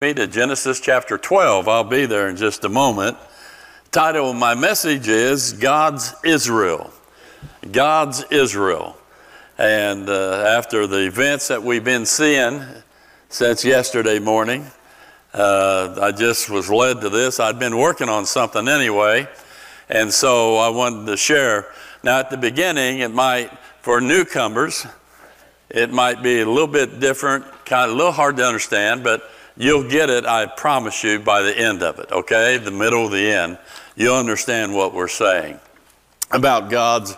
me to Genesis chapter 12. I'll be there in just a moment. Title of my message is God's Israel. God's Israel. And uh, after the events that we've been seeing since yesterday morning, uh, I just was led to this. I'd been working on something anyway, and so I wanted to share. Now, at the beginning, it might, for newcomers, it might be a little bit different, kind of a little hard to understand, but You'll get it, I promise you, by the end of it, okay? The middle, the end. You'll understand what we're saying about God's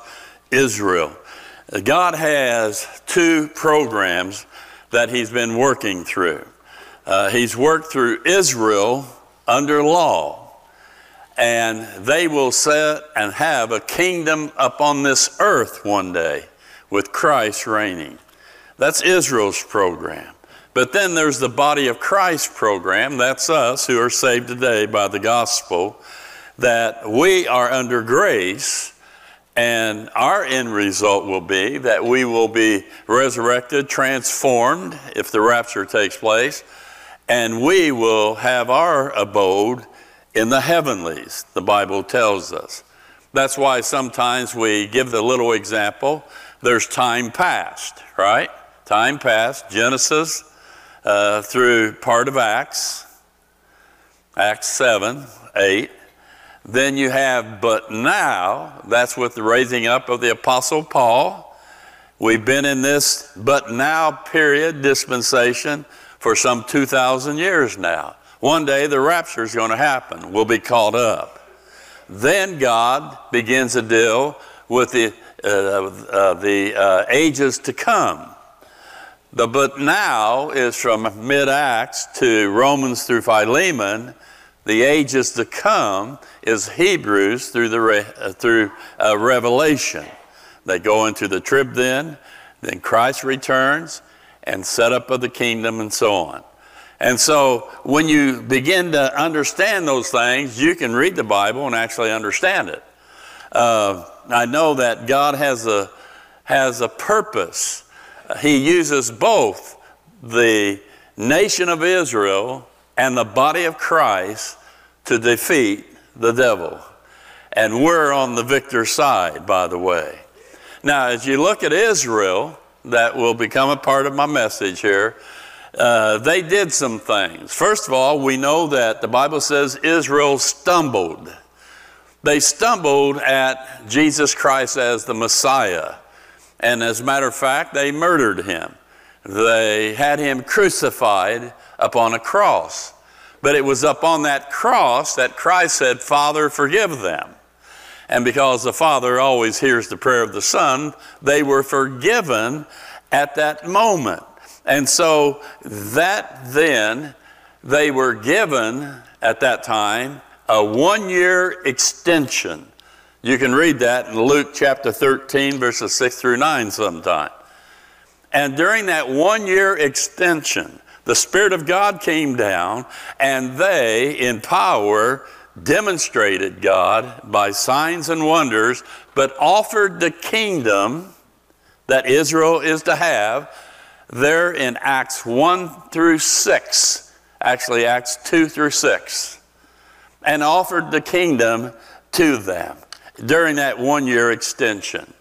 Israel. God has two programs that He's been working through. Uh, he's worked through Israel under law, and they will set and have a kingdom upon this earth one day with Christ reigning. That's Israel's program. But then there's the body of Christ program. That's us who are saved today by the gospel, that we are under grace, and our end result will be that we will be resurrected, transformed if the rapture takes place, and we will have our abode in the heavenlies, the Bible tells us. That's why sometimes we give the little example there's time past, right? Time past, Genesis uh, through part of Acts, Acts 7, 8. Then you have, but now, that's with the raising up of the Apostle Paul. We've been in this but now period, dispensation, for some 2,000 years now. One day the rapture is going to happen. We'll be caught up. Then God begins to deal with the, uh, uh, the uh, ages to come. The but now is from mid Acts to Romans through Philemon. The ages to come is Hebrews through the uh, through uh, Revelation. They go into the trib then, then Christ returns and set up of the kingdom and so on. And so when you begin to understand those things, you can read the Bible and actually understand it. Uh, I know that God has a has a purpose he uses both the nation of Israel and the body of Christ to defeat the devil. And we're on the victor side, by the way. Now, as you look at Israel, that will become a part of my message here. Uh, they did some things. First of all, we know that the Bible says Israel stumbled. They stumbled at Jesus Christ as the Messiah. And as a matter of fact, they murdered him. They had him crucified upon a cross. But it was upon that cross that Christ said, Father, forgive them. And because the Father always hears the prayer of the Son, they were forgiven at that moment. And so that then, they were given at that time a one year extension you can read that in Luke chapter 13, verses 6 through 9 sometime. And during that one year extension, the Spirit of God came down, and they, in power, demonstrated God by signs and wonders, but offered the kingdom that Israel is to have there in Acts 1 through 6, actually, Acts 2 through 6, and offered the kingdom to them during that one year extension.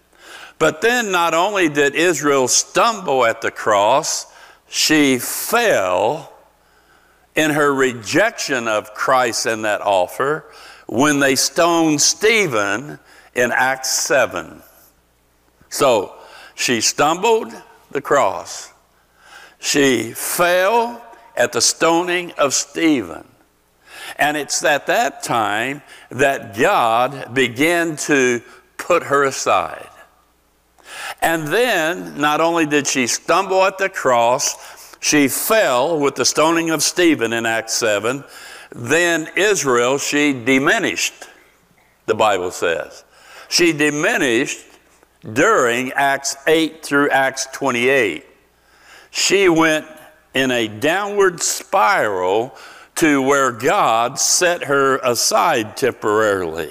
But then not only did Israel stumble at the cross, she fell in her rejection of Christ and that offer when they stoned Stephen in Acts 7. So she stumbled the cross. She fell at the stoning of Stephen. And it's at that time that God began to put her aside. And then, not only did she stumble at the cross, she fell with the stoning of Stephen in Acts 7. Then Israel, she diminished, the Bible says. She diminished during Acts 8 through Acts 28. She went in a downward spiral to where God set her aside temporarily.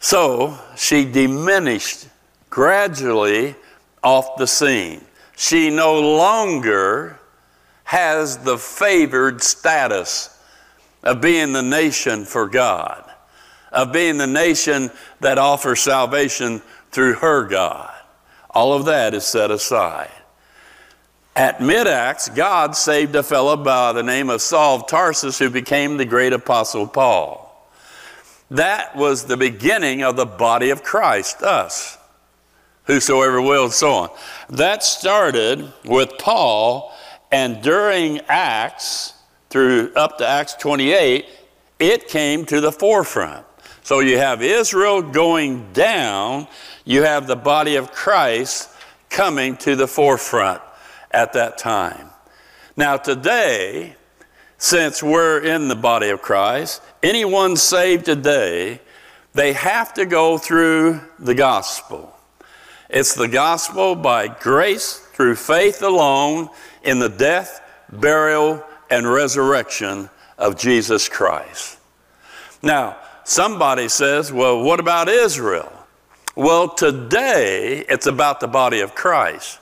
So she diminished gradually off the scene. She no longer has the favored status of being the nation for God, of being the nation that offers salvation through her God. All of that is set aside. At mid Acts, God saved a fellow by the name of Saul of Tarsus who became the great apostle Paul. That was the beginning of the body of Christ, us, whosoever will, and so on. That started with Paul, and during Acts, through up to Acts 28, it came to the forefront. So you have Israel going down, you have the body of Christ coming to the forefront at that time. Now, today, since we're in the body of Christ, anyone saved today, they have to go through the gospel. It's the gospel by grace through faith alone in the death, burial, and resurrection of Jesus Christ. Now, somebody says, well, what about Israel? Well, today it's about the body of Christ.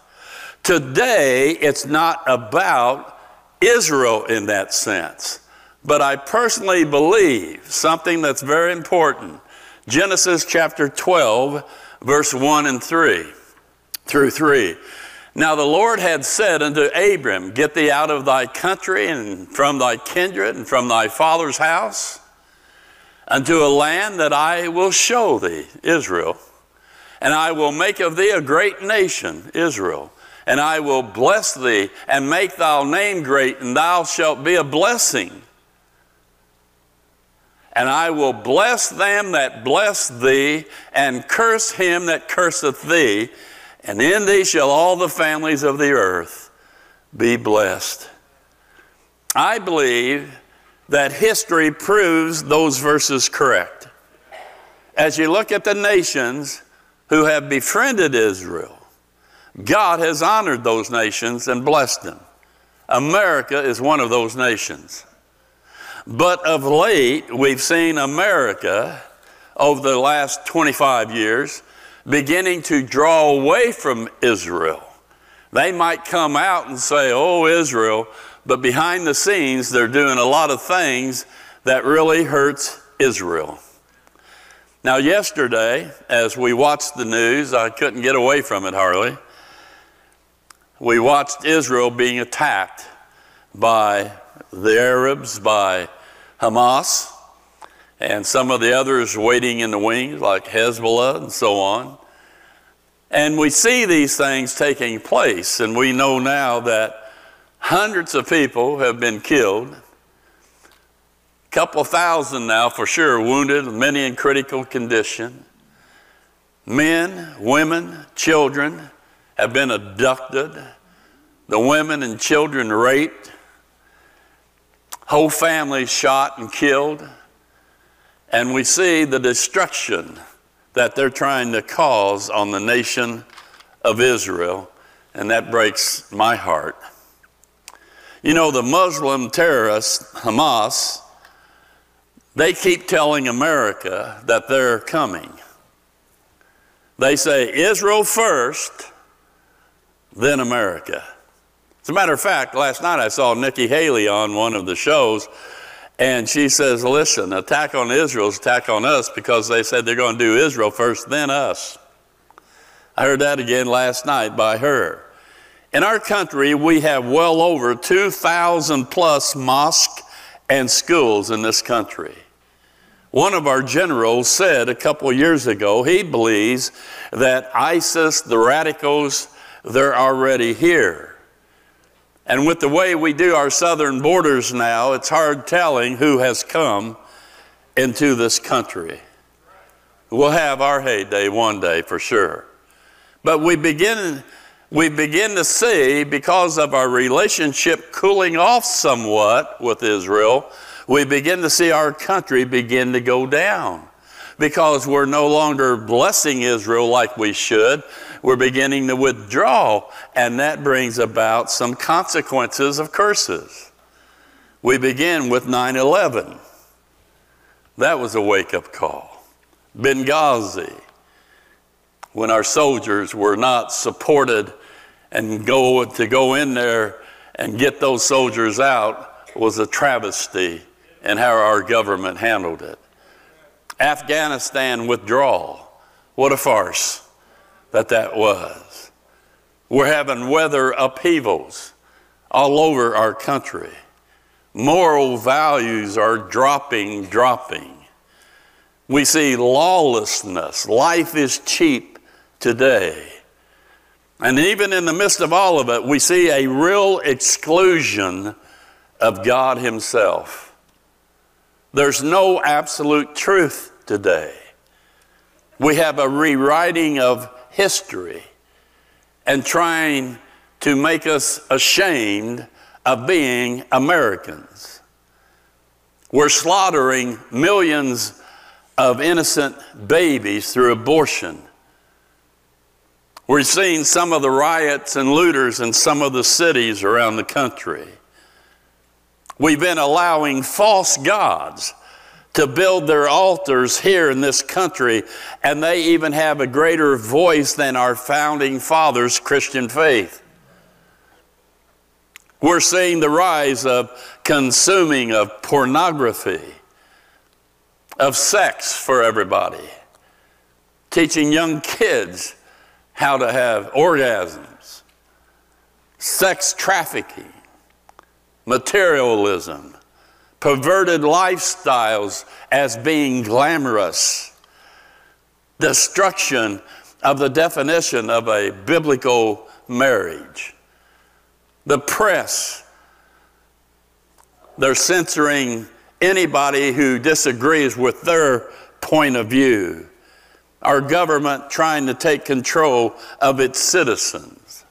Today, it's not about Israel in that sense. But I personally believe something that's very important. Genesis chapter 12, verse 1 and 3 through 3. Now the Lord had said unto Abram, Get thee out of thy country and from thy kindred and from thy father's house unto a land that I will show thee, Israel. And I will make of thee a great nation, Israel and I will bless thee and make thy name great, and thou shalt be a blessing. And I will bless them that bless thee, and curse him that curseth thee, and in thee shall all the families of the earth be blessed. I believe that history proves those verses correct. As you look at the nations who have befriended Israel, God has honored those nations and blessed them. America is one of those nations. But of late, we've seen America over the last 25 years beginning to draw away from Israel. They might come out and say, Oh, Israel, but behind the scenes, they're doing a lot of things that really hurts Israel. Now, yesterday, as we watched the news, I couldn't get away from it hardly we watched Israel being attacked by the Arabs, by Hamas, and some of the others waiting in the wings, like Hezbollah and so on. And we see these things taking place, and we know now that hundreds of people have been killed, a couple thousand now for sure wounded, many in critical condition. Men, women, children, have been abducted, the women and children raped, whole families shot and killed, and we see the destruction that they're trying to cause on the nation of Israel, and that breaks my heart. You know, the Muslim terrorists, Hamas, they keep telling America that they're coming. They say Israel first, then America. As a matter of fact, last night I saw Nikki Haley on one of the shows, and she says, Listen, attack on Israel is attack on us because they said they're going to do Israel first, then us. I heard that again last night by her. In our country, we have well over 2,000 plus mosques and schools in this country. One of our generals said a couple years ago he believes that ISIS, the radicals, they're already here. And with the way we do our southern borders now, it's hard telling who has come into this country. We'll have our heyday one day for sure. But we begin, we begin to see, because of our relationship cooling off somewhat with Israel, we begin to see our country begin to go down because we're no longer blessing Israel like we should we're beginning to withdraw, and that brings about some consequences of curses. We begin with 9 11. That was a wake up call. Benghazi, when our soldiers were not supported and go to go in there and get those soldiers out was a travesty in how our government handled it. Afghanistan withdrawal, what a farce that that was. We're having weather upheavals all over our country. Moral values are dropping, dropping. We see lawlessness. Life is cheap today. And even in the midst of all of it, we see a real exclusion of God Himself. There's no absolute truth today. We have a rewriting of history and trying to make us ashamed of being Americans. We're slaughtering millions of innocent babies through abortion. We're seeing some of the riots and looters in some of the cities around the country. We've been allowing false gods to build their altars here in this country, and they even have a greater voice than our founding fathers' Christian faith. We're seeing the rise of consuming of pornography, of sex for everybody, teaching young kids how to have orgasms, sex trafficking, materialism, perverted lifestyles as being glamorous, destruction of the definition of a biblical marriage. The press, they're censoring anybody who disagrees with their point of view. Our government trying to take control of its citizens.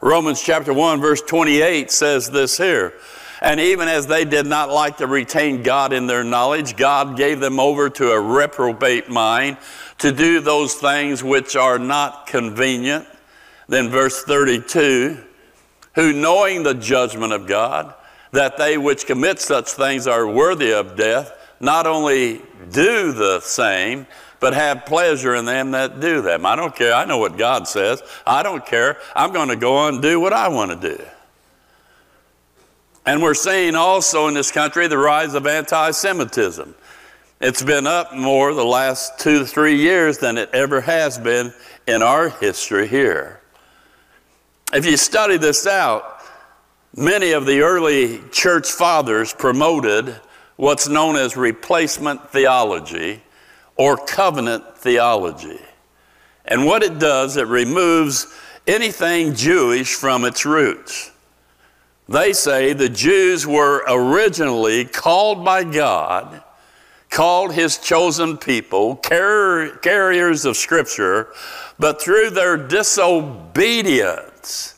Romans chapter 1, verse 28 says this here. And even as they did not like to retain God in their knowledge, God gave them over to a reprobate mind to do those things which are not convenient. Then, verse 32 who knowing the judgment of God, that they which commit such things are worthy of death, not only do the same, but have pleasure in them that do them. I don't care. I know what God says. I don't care. I'm going to go on and do what I want to do. And we're seeing also in this country the rise of anti Semitism. It's been up more the last two to three years than it ever has been in our history here. If you study this out, many of the early church fathers promoted what's known as replacement theology or covenant theology. And what it does, it removes anything Jewish from its roots. They say the Jews were originally called by God, called his chosen people, carriers of Scripture, but through their disobedience,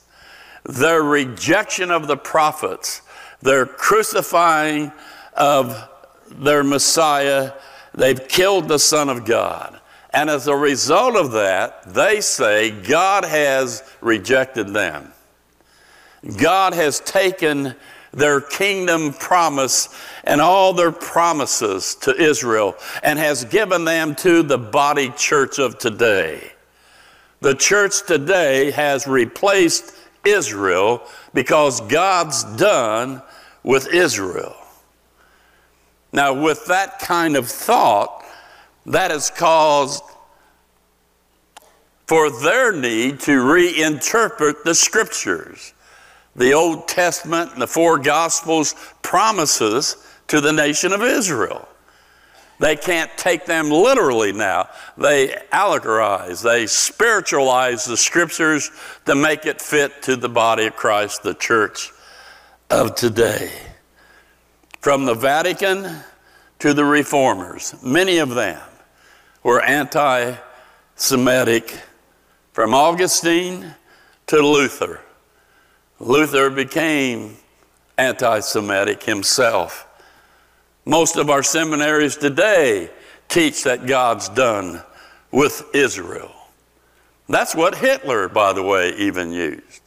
their rejection of the prophets, their crucifying of their Messiah, they've killed the Son of God. And as a result of that, they say God has rejected them. God has taken their kingdom promise and all their promises to Israel and has given them to the body church of today. The church today has replaced Israel because God's done with Israel. Now, with that kind of thought, that has caused for their need to reinterpret the scriptures. The Old Testament and the four Gospels promises to the nation of Israel. They can't take them literally now. They allegorize, they spiritualize the scriptures to make it fit to the body of Christ, the church of today. From the Vatican to the reformers, many of them were anti Semitic, from Augustine to Luther. Luther became anti Semitic himself. Most of our seminaries today teach that God's done with Israel. That's what Hitler, by the way, even used.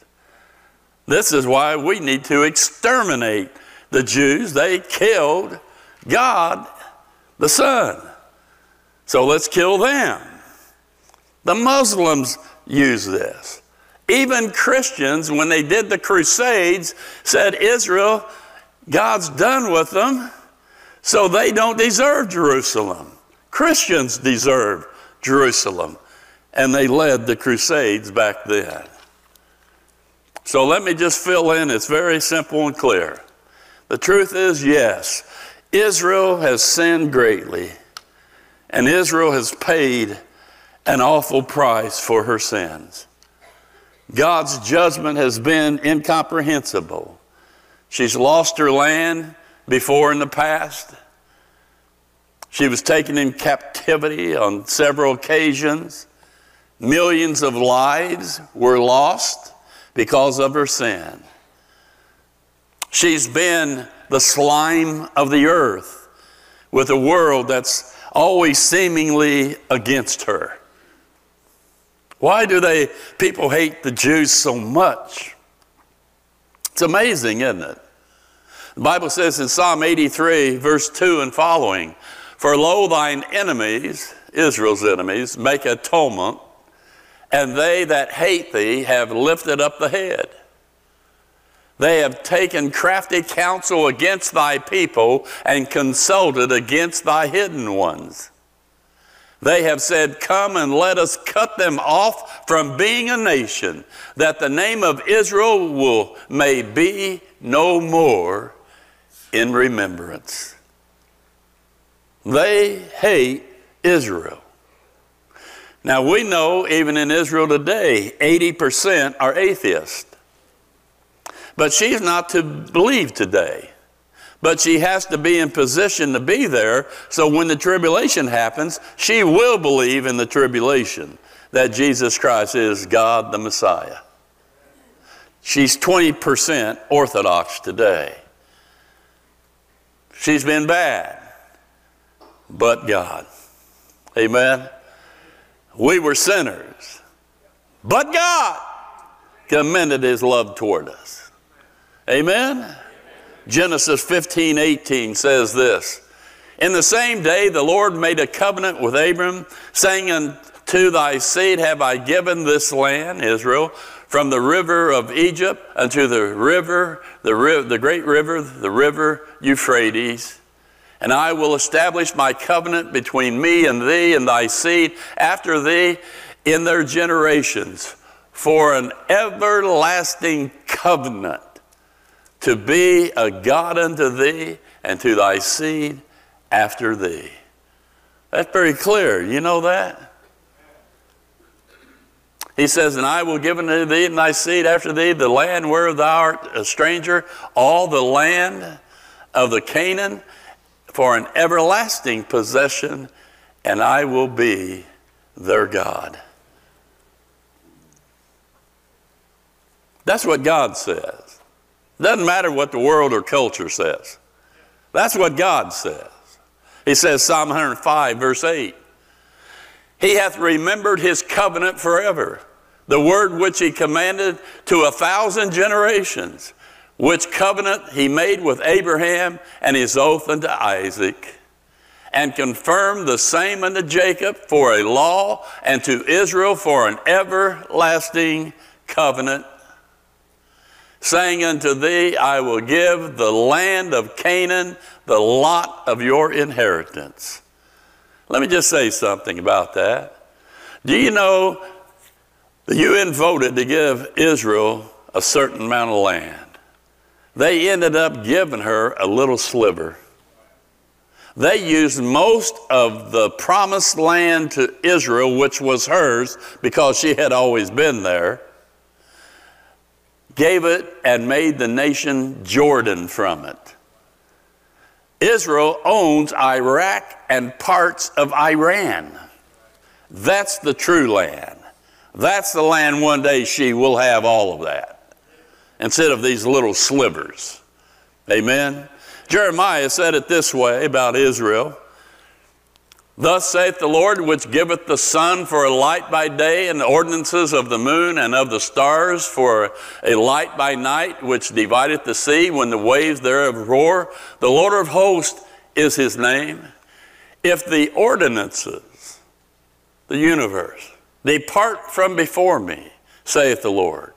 This is why we need to exterminate the Jews. They killed God, the Son. So let's kill them. The Muslims use this. Even Christians, when they did the Crusades, said, Israel, God's done with them, so they don't deserve Jerusalem. Christians deserve Jerusalem. And they led the Crusades back then. So let me just fill in, it's very simple and clear. The truth is, yes, Israel has sinned greatly, and Israel has paid an awful price for her sins. God's judgment has been incomprehensible. She's lost her land before in the past. She was taken in captivity on several occasions. Millions of lives were lost because of her sin. She's been the slime of the earth with a world that's always seemingly against her. Why do they people hate the Jews so much? It's amazing, isn't it? The Bible says in Psalm 83, verse 2 and following, For lo, thine enemies, Israel's enemies, make atonement, and they that hate thee have lifted up the head. They have taken crafty counsel against thy people and consulted against thy hidden ones. They have said, Come and let us cut them off from being a nation, that the name of Israel will, may be no more in remembrance. They hate Israel. Now we know even in Israel today, 80% are atheists. But she's not to believe today. But she has to be in position to be there so when the tribulation happens, she will believe in the tribulation that Jesus Christ is God the Messiah. She's 20% Orthodox today. She's been bad, but God. Amen. We were sinners, but God commended his love toward us. Amen. Genesis 15 18 says this In the same day, the Lord made a covenant with Abram, saying, Unto thy seed have I given this land, Israel, from the river of Egypt unto the river, the, ri- the great river, the river Euphrates. And I will establish my covenant between me and thee and thy seed after thee in their generations for an everlasting covenant to be a God unto thee and to thy seed after thee. That's very clear. You know that? He says, And I will give unto thee and thy seed after thee the land where thou art a stranger, all the land of the Canaan for an everlasting possession, and I will be their God. That's what God says. Doesn't matter what the world or culture says. That's what God says. He says, Psalm 105, verse 8, He hath remembered His covenant forever, the word which He commanded to a thousand generations, which covenant He made with Abraham and His oath unto Isaac, and confirmed the same unto Jacob for a law and to Israel for an everlasting covenant saying unto thee, I will give the land of Canaan the lot of your inheritance. Let me just say something about that. Do you know the UN voted to give Israel a certain amount of land? They ended up giving her a little sliver. They used most of the promised land to Israel, which was hers because she had always been there gave it and made the nation Jordan from it. Israel owns Iraq and parts of Iran. That's the true land. That's the land one day she will have all of that instead of these little slivers. Amen. Jeremiah said it this way about Israel Thus saith the Lord, which giveth the sun for a light by day, and the ordinances of the moon and of the stars for a light by night, which divideth the sea when the waves thereof roar. The Lord of hosts is his name. If the ordinances, the universe, depart from before me, saith the Lord.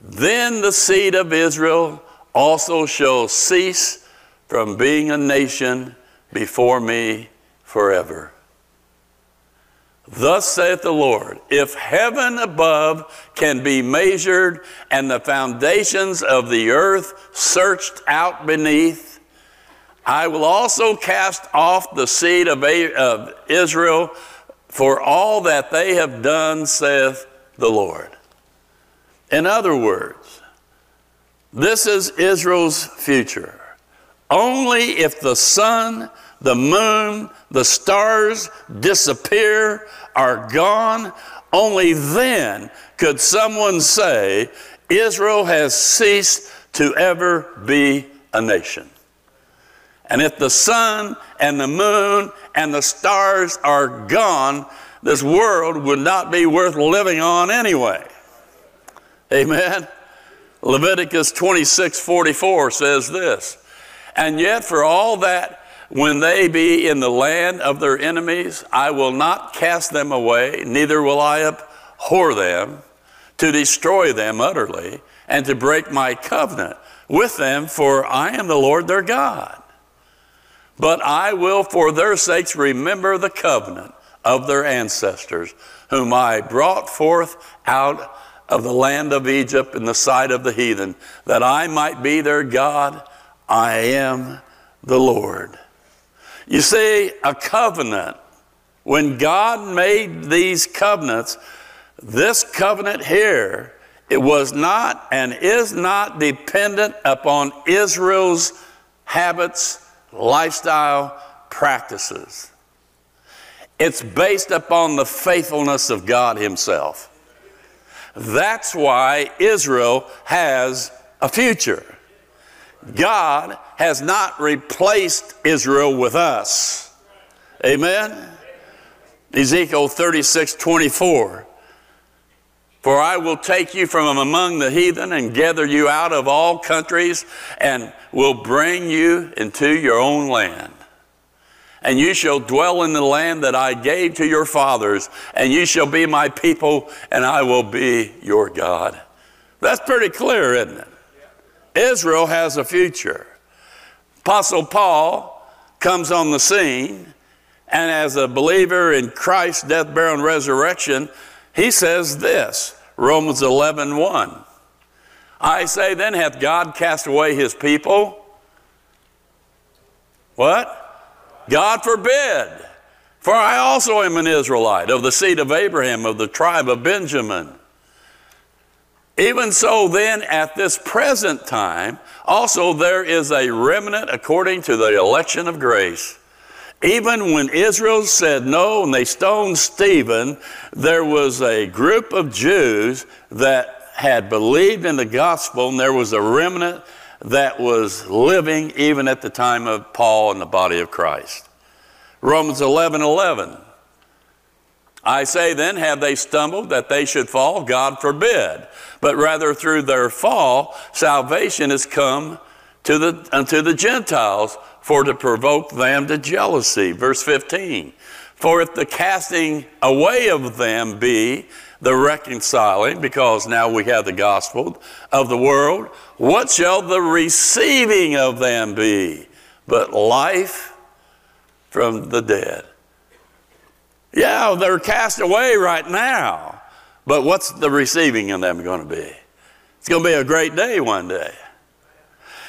Then the seed of Israel also shall cease from being a nation before me forever. Thus saith the Lord, if heaven above can be measured and the foundations of the earth searched out beneath, I will also cast off the seed of, Israel for all that they have done, saith the Lord. In other words, this is Israel's future. Only if the sun, the moon, the stars disappear, are gone, only then could someone say Israel has ceased to ever be a nation. And if the sun and the moon and the stars are gone, this world would not be worth living on anyway. Amen. Leviticus 26 44 says this, and yet for all that, when they be in the land of their enemies, I will not cast them away, neither will I abhor them, to destroy them utterly, and to break my covenant with them, for I am the Lord their God. But I will for their sakes remember the covenant of their ancestors, whom I brought forth out of the land of Egypt in the sight of the heathen, that I might be their God. I am the Lord. You see, a covenant, when God made these covenants, this covenant here, it was not and is not dependent upon Israel's habits, lifestyle, practices. It's based upon the faithfulness of God Himself. That's why Israel has a future. God has not replaced Israel with us. Amen? Ezekiel 36 24. For I will take you from among the heathen and gather you out of all countries and will bring you into your own land and you shall dwell in the land that I gave to your fathers, and you shall be my people, and I will be your God. That's pretty clear, isn't it? Israel has a future. Apostle Paul comes on the scene, and as a believer in Christ's death, burial, and resurrection, he says this Romans 11 1. I say, then hath God cast away his people? What? God forbid. For I also am an Israelite of the seed of Abraham, of the tribe of Benjamin. Even so, then, at this present time, also there is a remnant according to the election of grace. Even when Israel said no and they stoned Stephen, there was a group of Jews that had believed in the gospel, and there was a remnant that was living even at the time of Paul and the body of Christ. Romans 11 11. I say then, have they stumbled that they should fall? God forbid. But rather through their fall, salvation has come to the, unto the Gentiles for to provoke them to jealousy. Verse 15. For if the casting away of them be the reconciling, because now we have the gospel of the world, what shall the receiving of them be? But life from the dead. Yeah, they're cast away right now, but what's the receiving of them going to be? It's going to be a great day one day.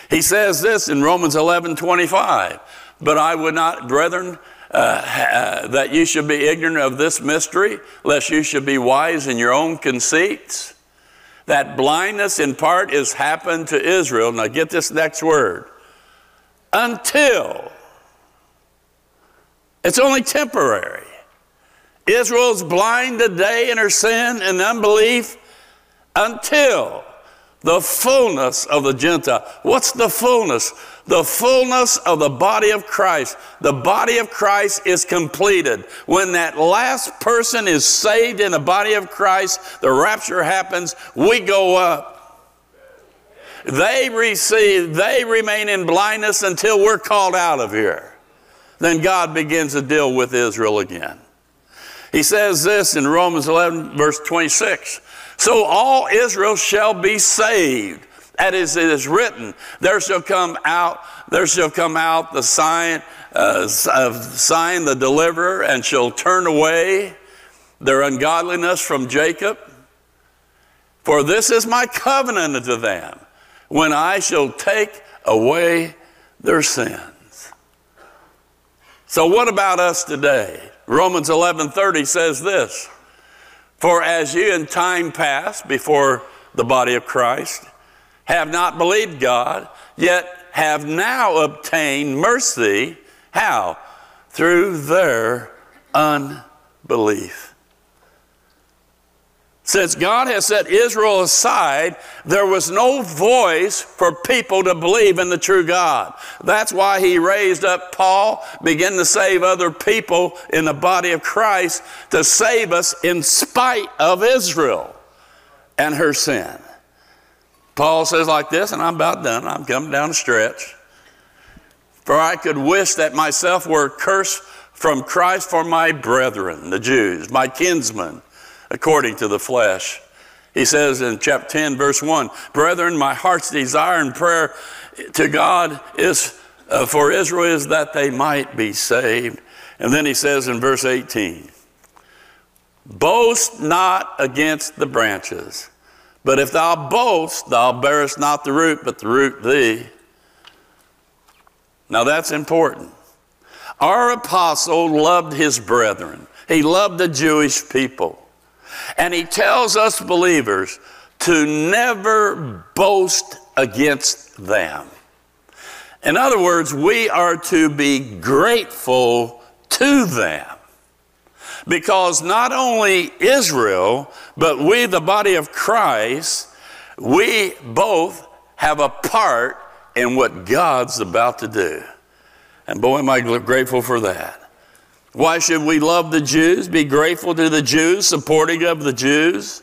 He says this in Romans 11 25. But I would not, brethren, uh, uh, that you should be ignorant of this mystery, lest you should be wise in your own conceits. That blindness in part is happened to Israel. Now get this next word. Until. It's only temporary. Israel's blind today in her sin and unbelief until the fullness of the Gentile. What's the fullness? the fullness of the body of Christ. The body of Christ is completed. When that last person is saved in the body of Christ, the rapture happens, we go up. They receive, they remain in blindness until we're called out of here. Then God begins to deal with Israel again. He says this in Romans 11, verse 26 So all Israel shall be saved. That is, it is written, there shall come out, there shall come out the Sion, uh, Sion the deliverer, and shall turn away their ungodliness from Jacob. For this is my covenant unto them, when I shall take away their sins. So what about us today? Romans 11:30 says this: For as you in time past before the body of Christ have not believed God, yet have now obtained mercy. How? Through their unbelief. Since God has set Israel aside, there was no voice for people to believe in the true God. That's why he raised up Paul, began to save other people in the body of Christ to save us in spite of Israel and her sin. Paul says like this, and I'm about done. I'm coming down the stretch. For I could wish that myself were cursed from Christ for my brethren, the Jews, my kinsmen according to the flesh. He says in chapter 10, verse 1 Brethren, my heart's desire and prayer to God is uh, for Israel is that they might be saved. And then he says in verse 18, Boast not against the branches, but if thou boast, thou bearest not the root, but the root thee. Now that's important. Our apostle loved his brethren, he loved the Jewish people. And he tells us believers to never boast against them. In other words, we are to be grateful to them. Because not only Israel, but we, the body of Christ, we both have a part in what God's about to do. And boy, am I grateful for that. Why should we love the Jews, be grateful to the Jews, supporting of the Jews?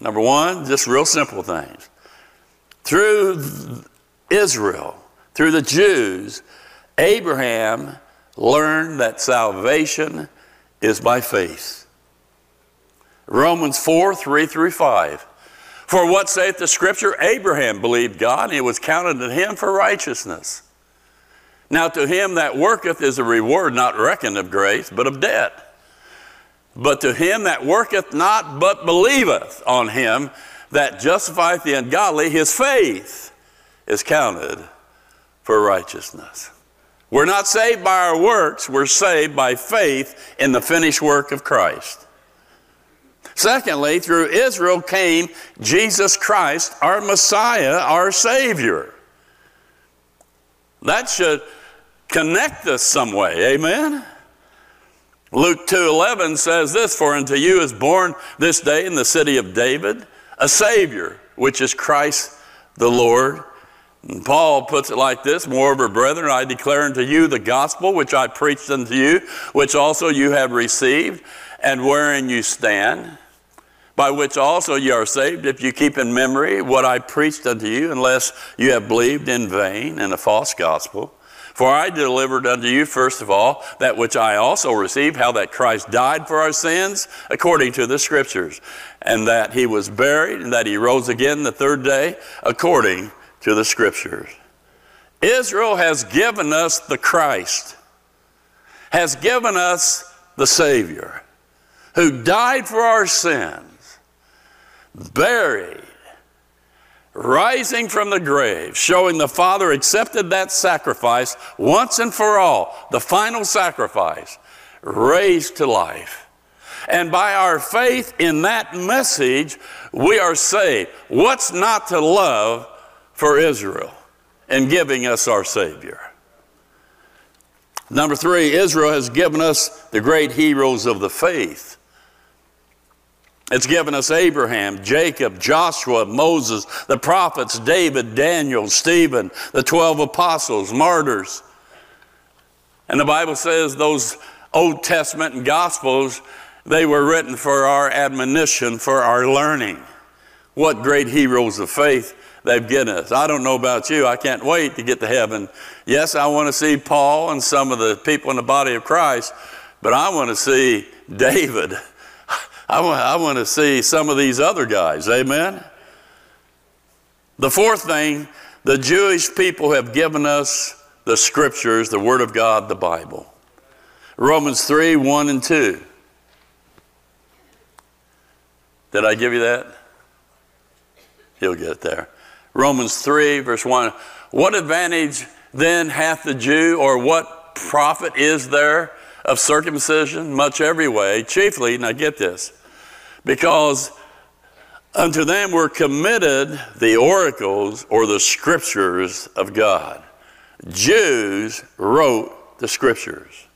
Number one, just real simple things. Through Israel, through the Jews, Abraham learned that salvation is by faith. Romans 4 3 through 5. For what saith the scripture? Abraham believed God, and it was counted to him for righteousness. Now, to him that worketh is a reward not reckoned of grace, but of debt. But to him that worketh not, but believeth on him that justifieth the ungodly, his faith is counted for righteousness. We're not saved by our works, we're saved by faith in the finished work of Christ. Secondly, through Israel came Jesus Christ, our Messiah, our Savior. That should connect us some way. Amen? Luke 2:11 says this, "For unto you is born this day in the city of David a Savior, which is Christ the Lord." And Paul puts it like this Moreover, brethren, I declare unto you the gospel which I preached unto you, which also you have received, and wherein you stand, by which also you are saved, if you keep in memory what I preached unto you, unless you have believed in vain in a false gospel. For I delivered unto you, first of all, that which I also received, how that Christ died for our sins, according to the Scriptures, and that he was buried, and that he rose again the third day, according to the Scriptures. Israel has given us the Christ, has given us the Savior, who died for our sins, buried, rising from the grave, showing the Father accepted that sacrifice once and for all, the final sacrifice, raised to life. And by our faith in that message, we are saved. What's not to love for Israel in giving us our Savior? Number three, Israel has given us the great heroes of the faith. It's given us Abraham, Jacob, Joshua, Moses, the prophets, David, Daniel, Stephen, the 12 apostles, martyrs. And the Bible says those Old Testament and Gospels, they were written for our admonition, for our learning. What great heroes of faith they've given us. I don't know about you, I can't wait to get to heaven. Yes, I want to see Paul and some of the people in the body of Christ, but I want to see David I want, I want to see some of these other guys. Amen. The fourth thing, the Jewish people have given us the scriptures, the Word of God, the Bible. Romans 3 1 and 2. Did I give you that? He'll get there. Romans 3, verse 1. What advantage then hath the Jew, or what profit is there of circumcision? Much every way, chiefly, now get this, because unto them were committed the oracles or the scriptures of God. Jews wrote the scriptures.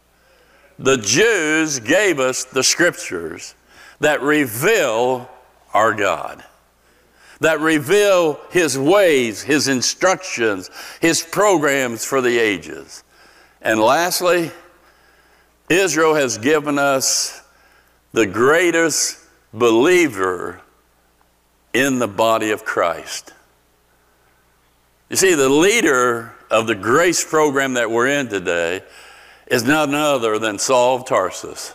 The Jews gave us the scriptures that reveal our God, that reveal His ways, His instructions, His programs for the ages. And lastly, Israel has given us the greatest believer in the body of Christ. You see, the leader of the grace program that we're in today is none other than Saul of Tarsus,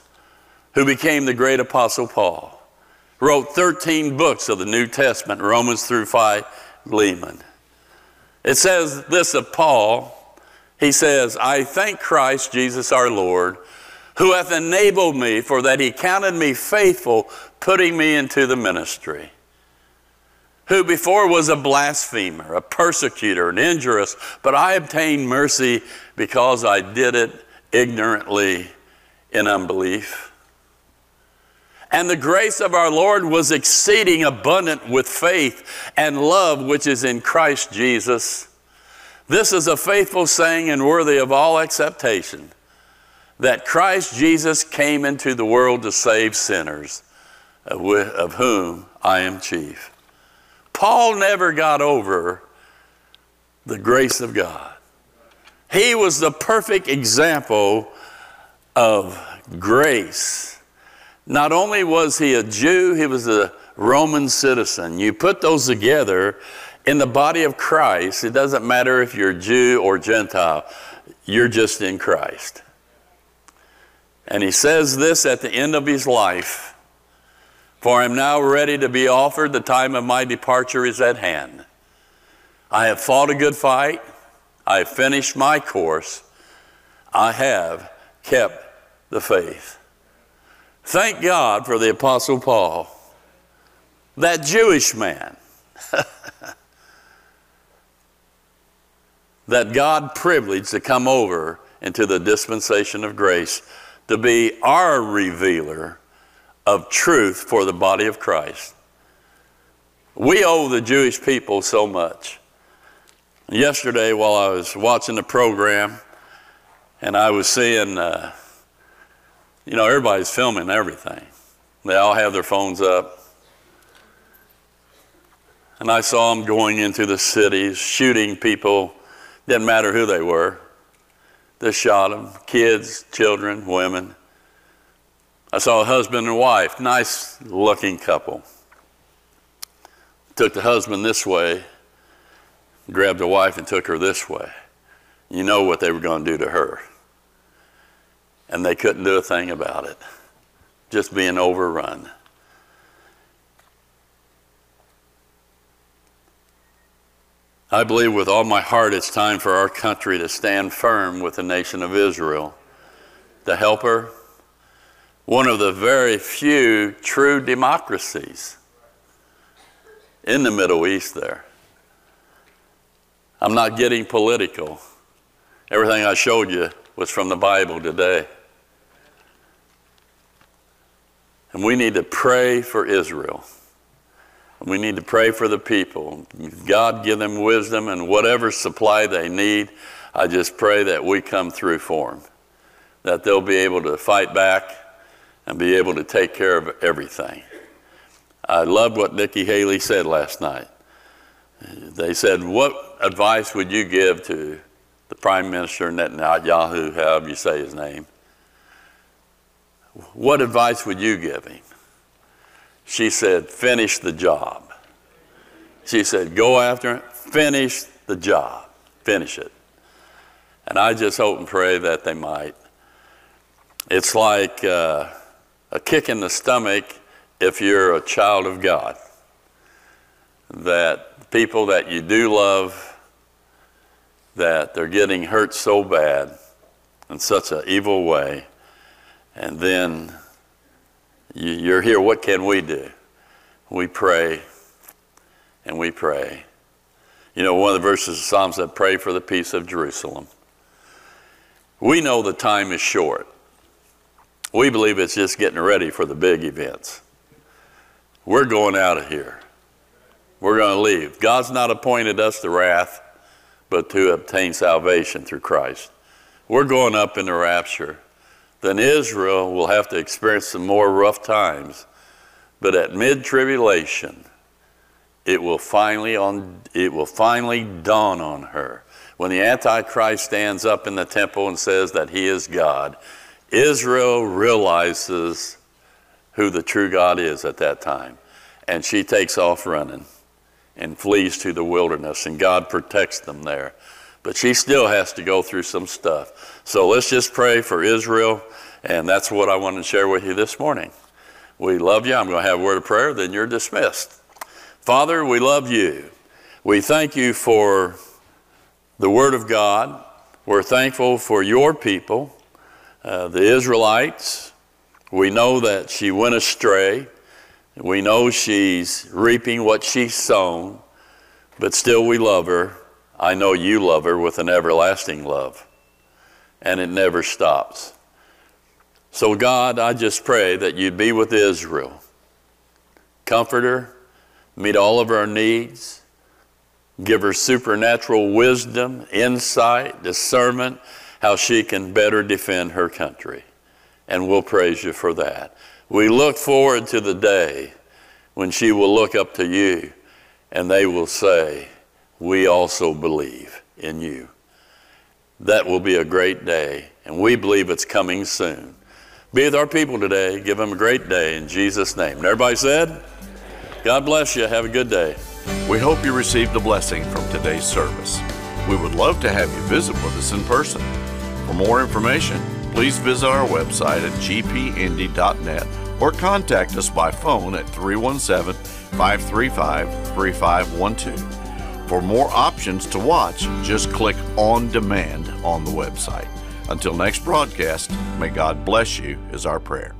who became the great apostle Paul. Wrote 13 books of the New Testament, Romans through Philemon. It says this of Paul. He says, I thank Christ Jesus our Lord, who hath enabled me, for that he counted me faithful, putting me into the ministry who before was a blasphemer, a persecutor, an injurious, but I obtained mercy because I did it ignorantly in unbelief. And the grace of our Lord was exceeding abundant with faith and love which is in Christ Jesus. This is a faithful saying and worthy of all acceptation that Christ Jesus came into the world to save sinners, of whom I am chief. Paul never got over the grace of God. He was the perfect example of grace. Not only was he a Jew, he was a Roman citizen. You put those together in the body of Christ, it doesn't matter if you're Jew or Gentile, you're just in Christ. And he says this at the end of his life for I am now ready to be offered. The time of my departure is at hand. I have fought a good fight. I have finished my course. I have kept the faith. Thank God for the Apostle Paul, that Jewish man that God privileged to come over into the dispensation of grace to be our revealer of truth for the body of Christ. We owe the Jewish people so much. Yesterday, while I was watching the program, and I was seeing, uh, you know, everybody's filming everything. They all have their phones up. And I saw them going into the cities, shooting people, didn't matter who they were. They shot them kids, children, women. I saw a husband and wife, nice looking couple. Took the husband this way, grabbed the wife and took her this way. You know what they were going to do to her. And they couldn't do a thing about it, just being overrun. I believe with all my heart it's time for our country to stand firm with the nation of Israel, to help her, one of the very few true democracies in the Middle East there. I'm not getting political. Everything I showed you was from the Bible today. And we need to pray for Israel. We need to pray for the people. God give them wisdom and whatever supply they need. I just pray that we come through for them, that they'll be able to fight back and be able to take care of everything. I loved what Nikki Haley said last night. They said, What advice would you give to the Prime Minister Netanyahu, however you say his name? What advice would you give him? She said, Finish the job. She said, Go after it, finish the job, finish it. And I just hope and pray that they might. It's like, uh, a kick in the stomach if you're a child of God, that people that you do love, that they're getting hurt so bad in such an evil way, and then you're here, what can we do? We pray and we pray. You know, one of the verses of Psalms that pray for the peace of Jerusalem. We know the time is short. We believe it's just getting ready for the big events. We're going out of here. We're going to leave. God's not appointed us to wrath, but to obtain salvation through Christ. We're going up in the rapture. Then Israel will have to experience some more rough times. But at mid tribulation, it will finally on it will finally dawn on her when the antichrist stands up in the temple and says that he is god Israel realizes who the true God is at that time. And she takes off running and flees to the wilderness, and God protects them there. But she still has to go through some stuff. So let's just pray for Israel, and that's what I want to share with you this morning. We love you. I'm going to have a word of prayer, then you're dismissed. Father, we love you. We thank you for the Word of God. We're thankful for your people. Uh, the Israelites, we know that she went astray. We know she's reaping what she's sown, but still we love her. I know you love her with an everlasting love, and it never stops. So, God, I just pray that you'd be with Israel. Comfort her, meet all of her needs, give her supernatural wisdom, insight, discernment how she can better defend her country. And we'll praise you for that. We look forward to the day when she will look up to you and they will say, We also believe in you. That will be a great day, and we believe it's coming soon. Be with our people today. Give them a great day in Jesus' name. And everybody said, God bless you. Have a good day. We hope you received a blessing from today's service. We would love to have you visit with us in person. For more information, please visit our website at gpindy.net or contact us by phone at 317 535 3512. For more options to watch, just click On Demand on the website. Until next broadcast, may God bless you, is our prayer.